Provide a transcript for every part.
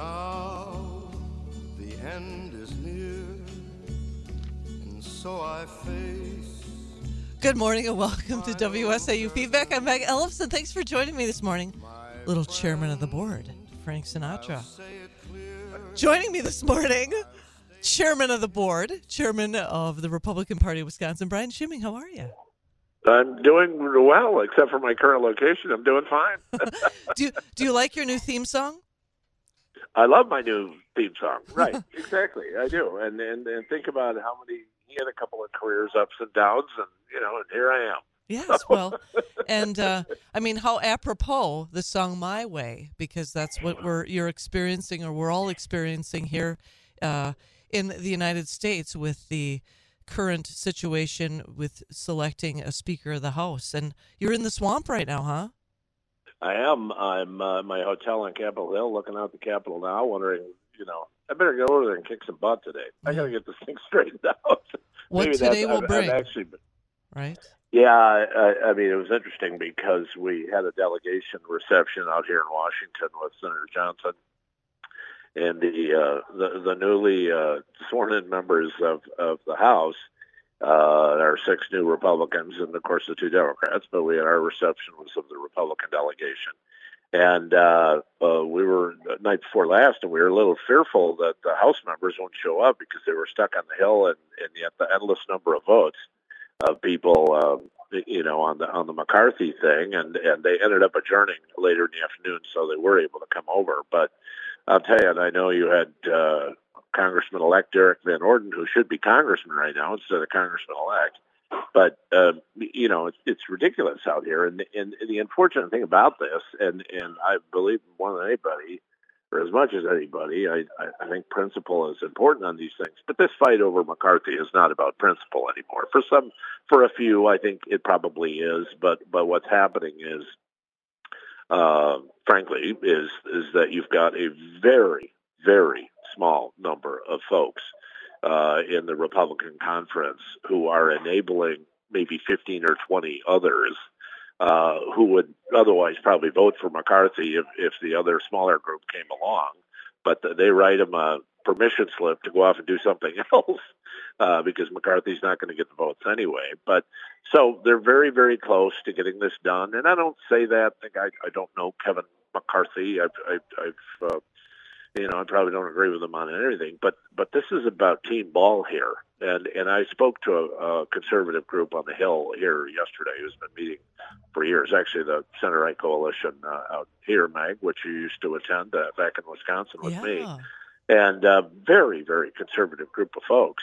Now the end is near, and so I face. Good morning and welcome to WSAU Feedback. I'm Meg Ellefson. Thanks for joining me this morning. Little chairman of the board, Frank Sinatra. Joining me this morning, chairman of the board, chairman of the Republican Party of Wisconsin, Brian Schimming. How are you? I'm doing well, except for my current location. I'm doing fine. do do you like your new theme song? I love my new theme song. Right, exactly. I do. And, and and think about how many he had a couple of careers ups and downs, and you know, and here I am. Yes, well, and uh, I mean, how apropos the song "My Way" because that's what we're you're experiencing, or we're all experiencing here uh, in the United States with the current situation with selecting a Speaker of the House. And you're in the swamp right now, huh? I am. I'm uh, my hotel on Capitol Hill, looking out the Capitol now, wondering, you know, I better go over there and kick some butt today. I got to get this thing straightened out. What Maybe today that's- will I've- bring, I've actually, been- right? yeah, I, I mean, it was interesting because we had a delegation reception out here in Washington with Senator Johnson and the uh, the, the newly uh, sworn in members of, of the House. Uh, our six new Republicans and of course the two Democrats, but we had our reception was of the Republican delegation. And uh, uh, we were night before last, and we were a little fearful that the House members won't show up because they were stuck on the Hill, and, and yet the endless number of votes of people, um, you know, on the on the McCarthy thing, and and they ended up adjourning later in the afternoon, so they were able to come over. But I'll tell you, and I know you had uh, Congressman-elect Derrick Van Orden, who should be Congressman right now instead of Congressman-elect. But uh, you know, it's, it's ridiculous out here, and, and the unfortunate thing about this, and and I believe more than anybody, or as much as anybody, I, I, I think principle is important on these things. But this fight over McCarthy is not about principle anymore. For some, for a few, I think it probably is. But but what's happening is, uh, frankly, is is that you've got a very very small number of folks uh, in the Republican conference who are enabling maybe 15 or 20 others uh, who would otherwise probably vote for McCarthy if, if the other smaller group came along. But th- they write him a permission slip to go off and do something else uh, because McCarthy's not going to get the votes anyway. But so they're very, very close to getting this done. And I don't say that. I think I, I don't know Kevin McCarthy. I've, I've, I've uh, you know, I probably don't agree with him on everything, but but this is about team ball here. And and I spoke to a, a conservative group on the Hill here yesterday who's been meeting for years. Actually, the Center Right Coalition uh, out here, Meg, which you used to attend uh, back in Wisconsin with yeah. me, and uh, very very conservative group of folks.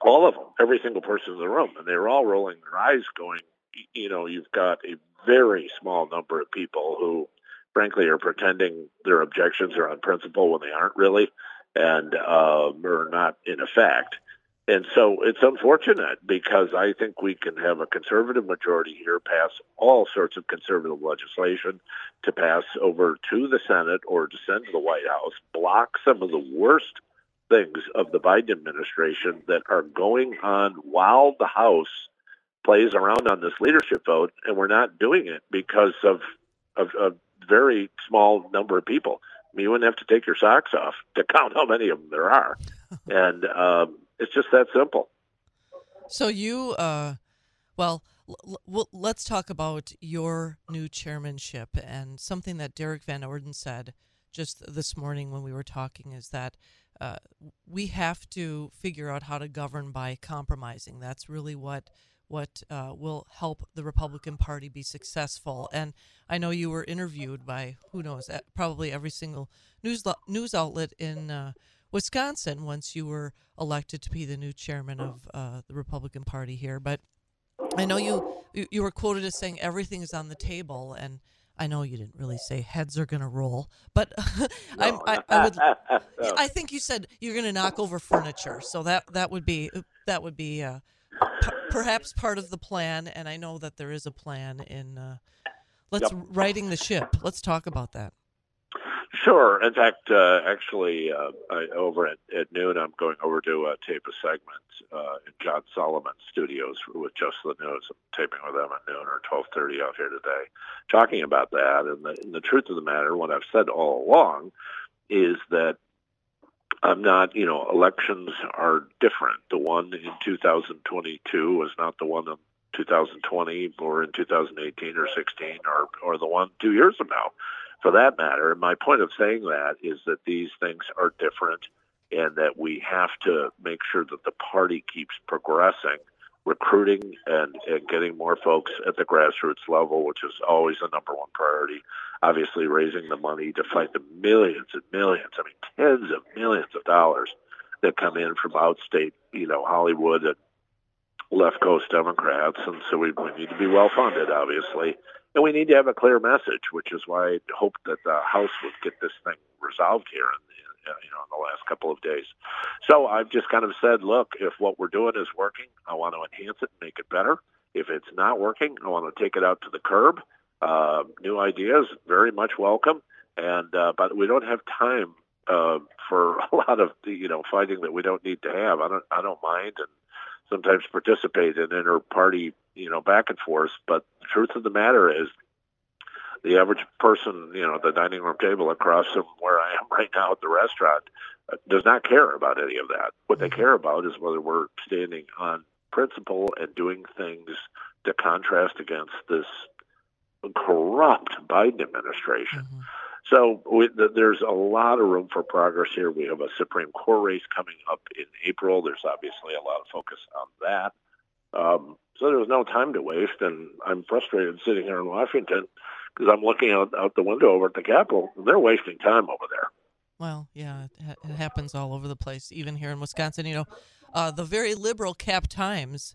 All of them, every single person in the room, and they were all rolling their eyes, going, you know, you've got a very small number of people who frankly are pretending their objections are on principle when they aren't really and um, are not in effect. And so it's unfortunate because I think we can have a conservative majority here pass all sorts of conservative legislation to pass over to the Senate or to send to the White House, block some of the worst things of the Biden administration that are going on while the House plays around on this leadership vote, and we're not doing it because of of, of very small number of people. I mean, you wouldn't have to take your socks off to count how many of them there are, and um, it's just that simple. So you, uh, well, l- l- let's talk about your new chairmanship and something that Derrick Van Orden said just this morning when we were talking is that uh, we have to figure out how to govern by compromising. That's really what what uh, will help the Republican Party be successful. And I know you were interviewed by who knows, probably every single news lo- news outlet in uh, Wisconsin once you were elected to be the new chairman of uh, the Republican Party here. But I know you you- were quoted as saying everything is on the table, and I know you didn't really say heads are going to roll, but I'm, I, I would. I think you said you're going to knock over furniture, so that that would be that would be uh, p- perhaps part of the plan. And I know that there is a plan in uh, let's Yep. righting the ship. Let's talk about that. Sure. In fact, uh, actually, uh, I, over at, at noon, I'm going over to uh, tape a segment uh, in John Solomon Studios with Just the News. I'm taping with them at noon or 12:30 out here today, talking about that. And the, and the truth of the matter, what I've said all along, is that I'm not, you know, elections are different. The one in 2022 was not the one in 2020 or in 2018 or 16 or, or the one two years from now, for that matter. And my point of saying that is that these things are different and that we have to make sure that the party keeps progressing recruiting and, and getting more folks at the grassroots level, which is always the number one priority. Obviously, raising the money to fight the millions and millions, I mean, tens of millions of dollars that come in from outstate, you know, Hollywood and left coast Democrats. And so we, we need to be well funded, obviously. And we need to have a clear message, which is why I hope that the House would get this thing resolved here in, you know, in the last couple of days. So I've just kind of said, look, if what we're doing is working, I want to enhance it, and make it better. If it's not working, I want to take it out to the curb. Uh, new ideas, very much welcome. And uh, but we don't have time uh, for a lot of you know fighting that we don't need to have. I don't I don't mind and sometimes participate in inter-party you know back and forth. But the truth of the matter is the average person, you know, at the dining room table across from where I am right now at the restaurant, uh, does not care about any of that. What they mm-hmm. care about is whether we're standing on principle and doing things to contrast against this corrupt Biden administration. Mm-hmm. So we, there's a lot of room for progress here. We have a Supreme Court race coming up in April. There's obviously a lot of focus on that. Um, so there's no time to waste, and I'm frustrated sitting here in Washington because I'm looking out, out the window over at the Capitol. And they're wasting time over there. Well, yeah, it, it happens all over the place, even here in Wisconsin. You know, uh, the very liberal Cap Times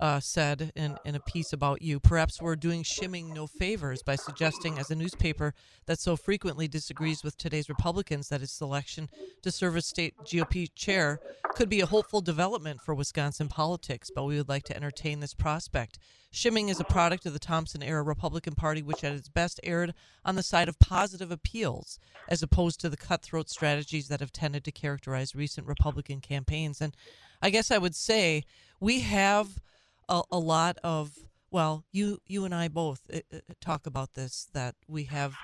uh, said in, in a piece about you. Perhaps we're doing Schimming no favors by suggesting, as a newspaper that so frequently disagrees with today's Republicans, that his selection to serve as state GOP chair could be a hopeful development for Wisconsin politics, but we would like to entertain this prospect. Schimming is a product of the Thompson era Republican Party, which at its best erred on the side of positive appeals, as opposed to the cutthroat strategies that have tended to characterize recent Republican campaigns. And I guess I would say we have a, a lot of well, you you and I both uh, uh, talk about this that we have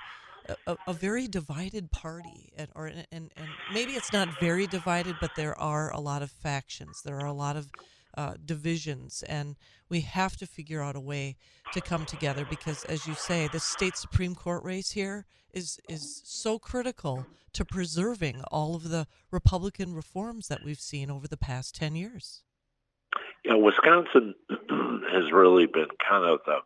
a, a very divided party, and or and, and maybe it's not very divided, but there are a lot of factions. There are a lot of uh, divisions, and we have to figure out a way to come together because, as you say, the state supreme court race here is is so critical to preserving all of the Republican reforms that we've seen over the past ten years know, Wisconsin has really been kind of the,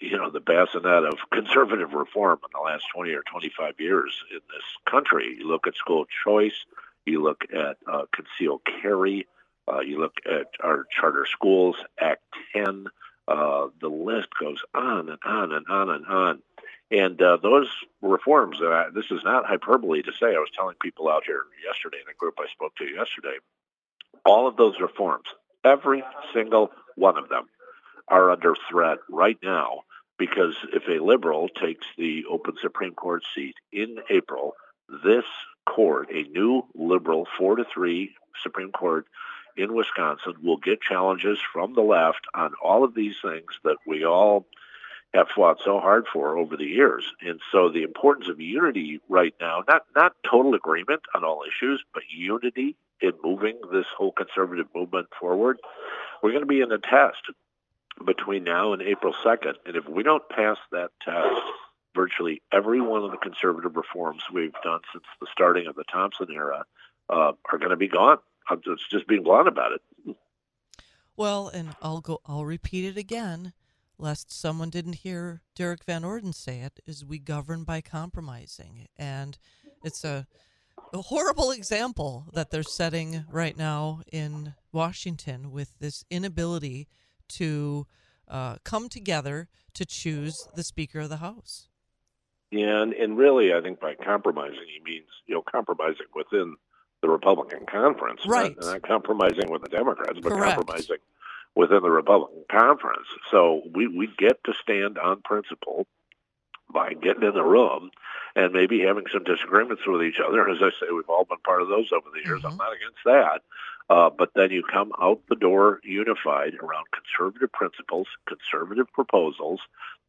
you know, the bassinet of conservative reform in the last 20 or 25 years in this country. You look at school choice, you look at uh, concealed carry, uh, you look at our charter schools, Act 10, uh, the list goes on and on and on and on. And uh, those reforms, uh, this is not hyperbole to say, I was telling people out here yesterday in a group I spoke to yesterday, all of those reforms, Every single one of them are under threat right now because if a liberal takes the open Supreme Court seat in April, this court, a new liberal four to three Supreme Court in Wisconsin, will get challenges from the left on all of these things that we all have fought so hard for over the years. And so the importance of unity right now, not not total agreement on all issues, but unity in moving this whole conservative movement forward, we're going to be in a test between now and April 2nd. And if we don't pass that test, virtually every one of the conservative reforms we've done since the starting of the Thompson era uh, are going to be gone. I'm just, just being blunt about it. Well, and I'll go. I'll repeat it again, lest someone didn't hear Derrick Van Orden say it. Is we govern by compromising, and it's a a horrible example that they're setting right now in Washington with this inability to uh, come together to choose the Speaker of the House. Yeah, and, and really, I think by compromising, he means you know compromising within the Republican conference, right? Not, not compromising with the Democrats, but Correct. compromising within the Republican conference. So we we get to stand on principle by getting in the room and maybe having some disagreements with each other. As I say, we've all been part of those over the years. Mm-hmm. I'm not against that. Uh, but then you come out the door unified around conservative principles, conservative proposals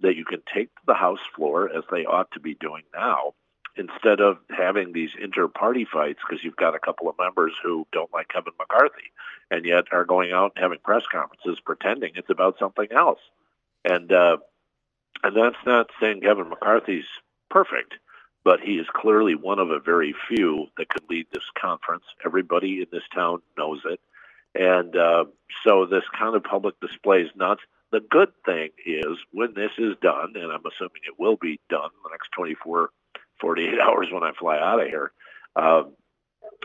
that you can take to the House floor as they ought to be doing now instead of having these inter-party fights because you've got a couple of members who don't like Kevin McCarthy and yet are going out and having press conferences pretending it's about something else. And uh, and that's not saying Kevin McCarthy's perfect, but he is clearly one of a very few that could lead this conference. Everybody in this town knows it. And uh, so this kind of public display is nuts. The good thing is when this is done, and I'm assuming it will be done in the next 24, 48 hours when I fly out of here. Uh,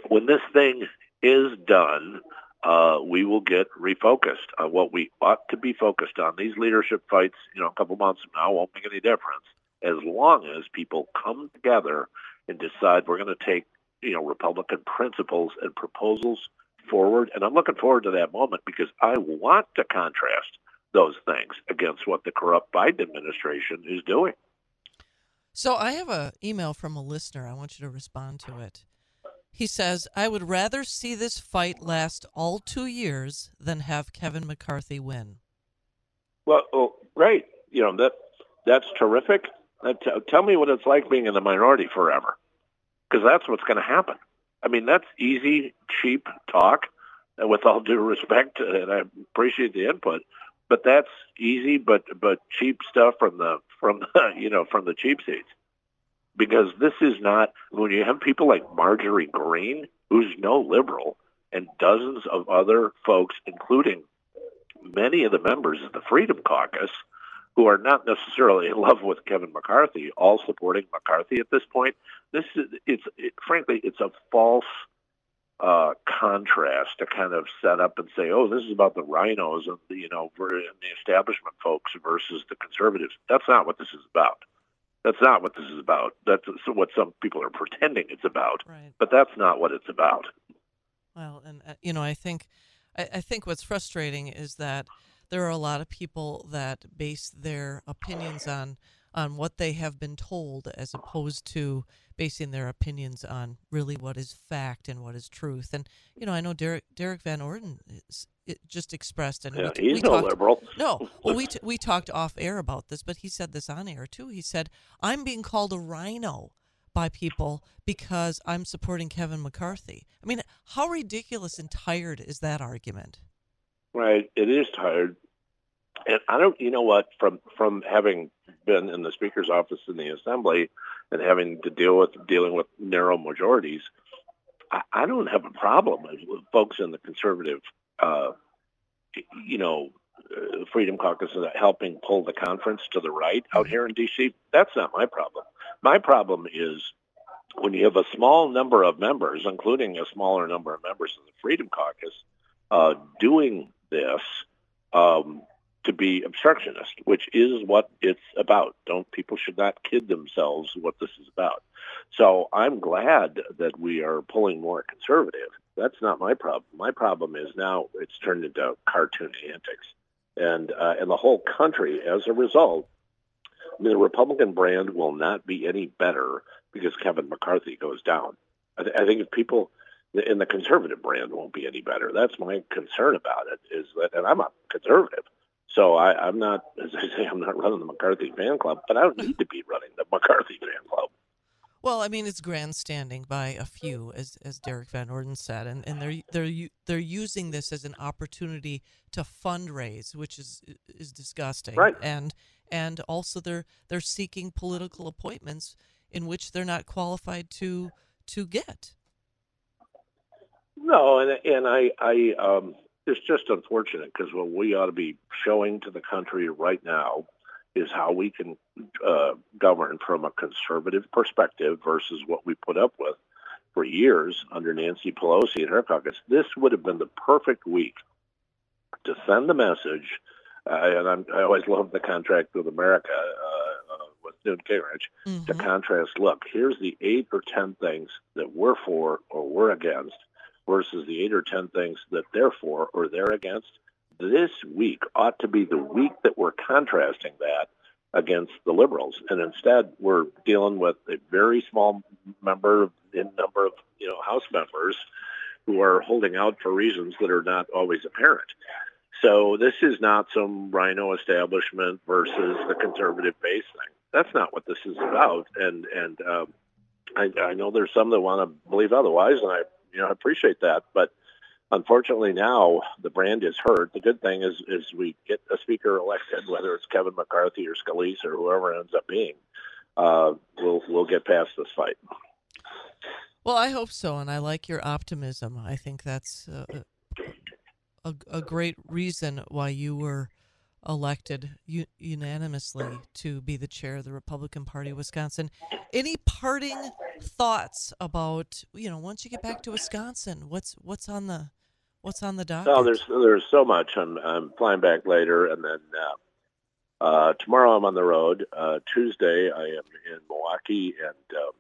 when this thing is done, uh, we will get refocused on what we ought to be focused on. These leadership fights, you know, a couple months from now won't make any difference as long as people come together and decide we're going to take, you know, Republican principles and proposals forward. And I'm looking forward to that moment because I want to contrast those things against what the corrupt Biden administration is doing. So I have an email from a listener. I want you to respond to it. He says, I would rather see this fight last all two years than have Kevin McCarthy win. Well, oh, great. You know, that that's terrific. That, t- tell me what it's like being in the minority forever, because that's what's going to happen. I mean, that's easy, cheap talk, with all due respect, uh, and I appreciate the input, but that's easy, but but cheap stuff from the from the, you know from the cheap seats because this is not when you have people like Marjorie Greene, who's no liberal, and dozens of other folks, including many of the members of the Freedom Caucus, who are not necessarily in love with Kevin McCarthy, all supporting McCarthy at this point. This is it's it, frankly it's a false uh, contrast to kind of set up and say, oh, this is about the rhinos and the, you know the establishment folks versus the conservatives. That's not what this is about. That's not what this is about. That's what some people are pretending it's about. Right. But that's not what it's about. Well, and uh, you know, I think, I, I think what's frustrating is that there are a lot of people that base their opinions on on what they have been told as opposed to basing their opinions on really what is fact and what is truth. And you know, I know Derrick Derrick Van Orden is, just expressed, and yeah, we, he's we no talked, liberal. No, well, we t- we talked off air about this, but he said this on air too. He said, "I'm being called a rhino By people because I'm supporting Kevin McCarthy. I mean, how ridiculous and tired is that argument? Right, it is tired, and I don't. You know what? From from having been in the speaker's office in the assembly and having to deal with dealing with narrow majorities, I, I don't have a problem with folks in the conservative, uh, you know, uh, Freedom Caucus helping pull the conference to the right out here in D.C. That's not my problem. My problem is when you have a small number of members, including a smaller number of members of the Freedom Caucus, uh, doing this. Um, to be obstructionist, which is what it's about. Don't people should not kid themselves what this is about. So I'm glad that we are pulling more conservative. That's not my problem. My problem is now it's turned into cartoon antics, and uh, and the whole country as a result. I mean, the Republican brand will not be any better because Kevin McCarthy goes down. I, th- I think if people in the conservative brand won't be any better. That's my concern about it. Is that, and I'm a conservative. So I, I'm not, as I say, I'm not running the McCarthy fan club, but I don't need to be running the McCarthy fan club. Well, I mean, it's grandstanding by a few, as as Derrick Van Orden said, and, and they're they're they're using this as an opportunity to fundraise, which is is disgusting. Right. And and also they're they're seeking political appointments in which they're not qualified to to get. No, and and I I um it's just unfortunate because what we ought to be showing to the country right now is how we can uh, govern from a conservative perspective versus what we put up with for years under Nancy Pelosi and her caucus. This would have been the perfect week to send the message. Uh, and I'm, I always love the contract with America uh, uh, with Newt Gingrich Mm-hmm. to contrast. Look, here's the eight or ten things that we're for or we're against versus the eight or ten things that they're for or they're against. This week ought to be the week that we're contrasting that against the liberals, and instead we're dealing with a very small member in number of you know House members who are holding out for reasons that are not always apparent. So this is not some rhino establishment versus the conservative base thing. That's not what this is about, and and um, I, I know there's some that want to believe otherwise, and I you know I appreciate that, but unfortunately now the brand is hurt. The good thing is is we get a speaker elected, whether it's Kevin McCarthy or Scalise or whoever ends up being. Uh, we'll we'll get past this fight. Well, I hope so, and I like your optimism. I think that's uh, a, a great reason why you were elected u- unanimously to be the chair of the Republican Party of Wisconsin. Any parting thoughts about you know once you get back to Wisconsin, what's what's on the what's on the docket? Oh, there's there's so much. I'm I'm flying back later, and then uh, uh, tomorrow I'm on the road. Uh, Tuesday I am in Milwaukee and um,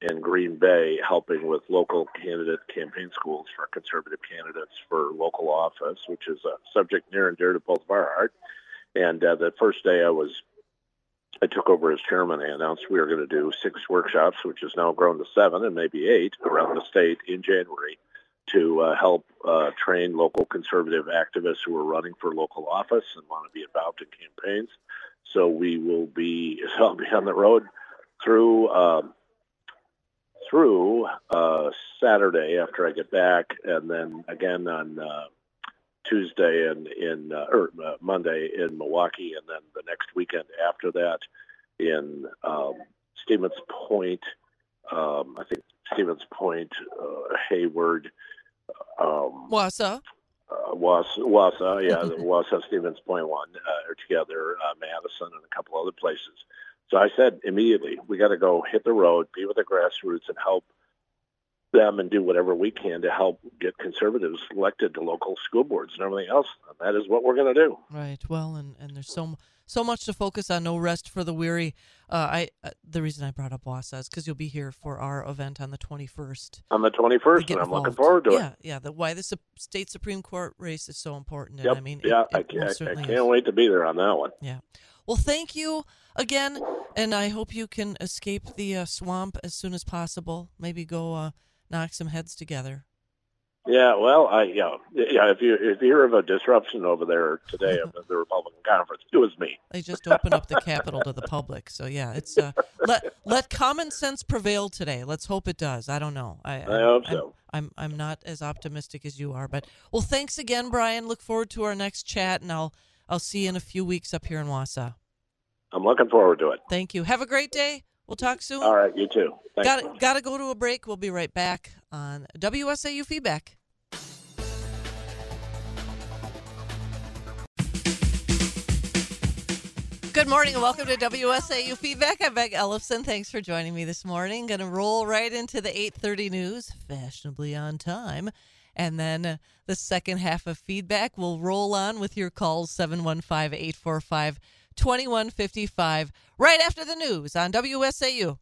in Green Bay, helping with local candidate campaign schools for conservative candidates for local office, which is a subject near and dear to both of our heart. And uh, the first day I was, I took over as chairman. I announced we were going to do six workshops, which has now grown to seven and maybe eight around the state in January to uh, help uh, train local conservative activists who are running for local office and want to be involved in campaigns. So we will be, I'll be on the road through um, through uh, Saturday after I get back, and then again on uh, Tuesday and in uh, or uh, Monday in Milwaukee, and then the next weekend after that in um, Stevens Point. Um, I think Stevens Point, uh, Hayward, um, Wausau. uh, Was Wassa, yeah, the Wassa Stevens Point one uh, are together, uh, Madison, and a couple other places. So I said immediately, we got to go hit the road, be with the grassroots, and help them and do whatever we can to help get conservatives elected to local school boards and everything else. And that is what we're going to do. Right. Well, and, and there's so so much to focus on. No rest for the weary. Uh, I uh, the reason I brought up Wausau is because you'll be here for our event on the 21st. On the 21st, and I'm looking forward to yeah, it. Yeah, The why the Sup- state supreme court race is so important. And Yep. I mean, yeah, it I, can't, I, I can't is. wait to be there on that one. Yeah. Well, thank you again, and I hope you can escape the uh, swamp as soon as possible. Maybe go uh, knock some heads together. Yeah, well, I yeah, yeah. If you if you hear of a disruption over there today of the Republican conference, it was me. They just opened up the Capitol to the public, so yeah, it's uh, let let common sense prevail today. Let's hope it does. I don't know. I, I hope I'm- so. I'm I'm not as optimistic as you are, but well, thanks again, Brian. Look forward to our next chat, and I'll I'll see you in a few weeks up here in Wausau. I'm looking forward to it. Thank you. Have a great day. We'll talk soon. All right, you too. Got got to go to a break. We'll be right back on WSAU Feedback. Good morning and welcome to WSAU Feedback. I'm Meg Ellefson. Thanks for joining me this morning. Going to roll right into the 8:30 news, fashionably on time, and then uh, the second half of feedback will roll on with your calls 715-845-2155 right after the news on WSAU.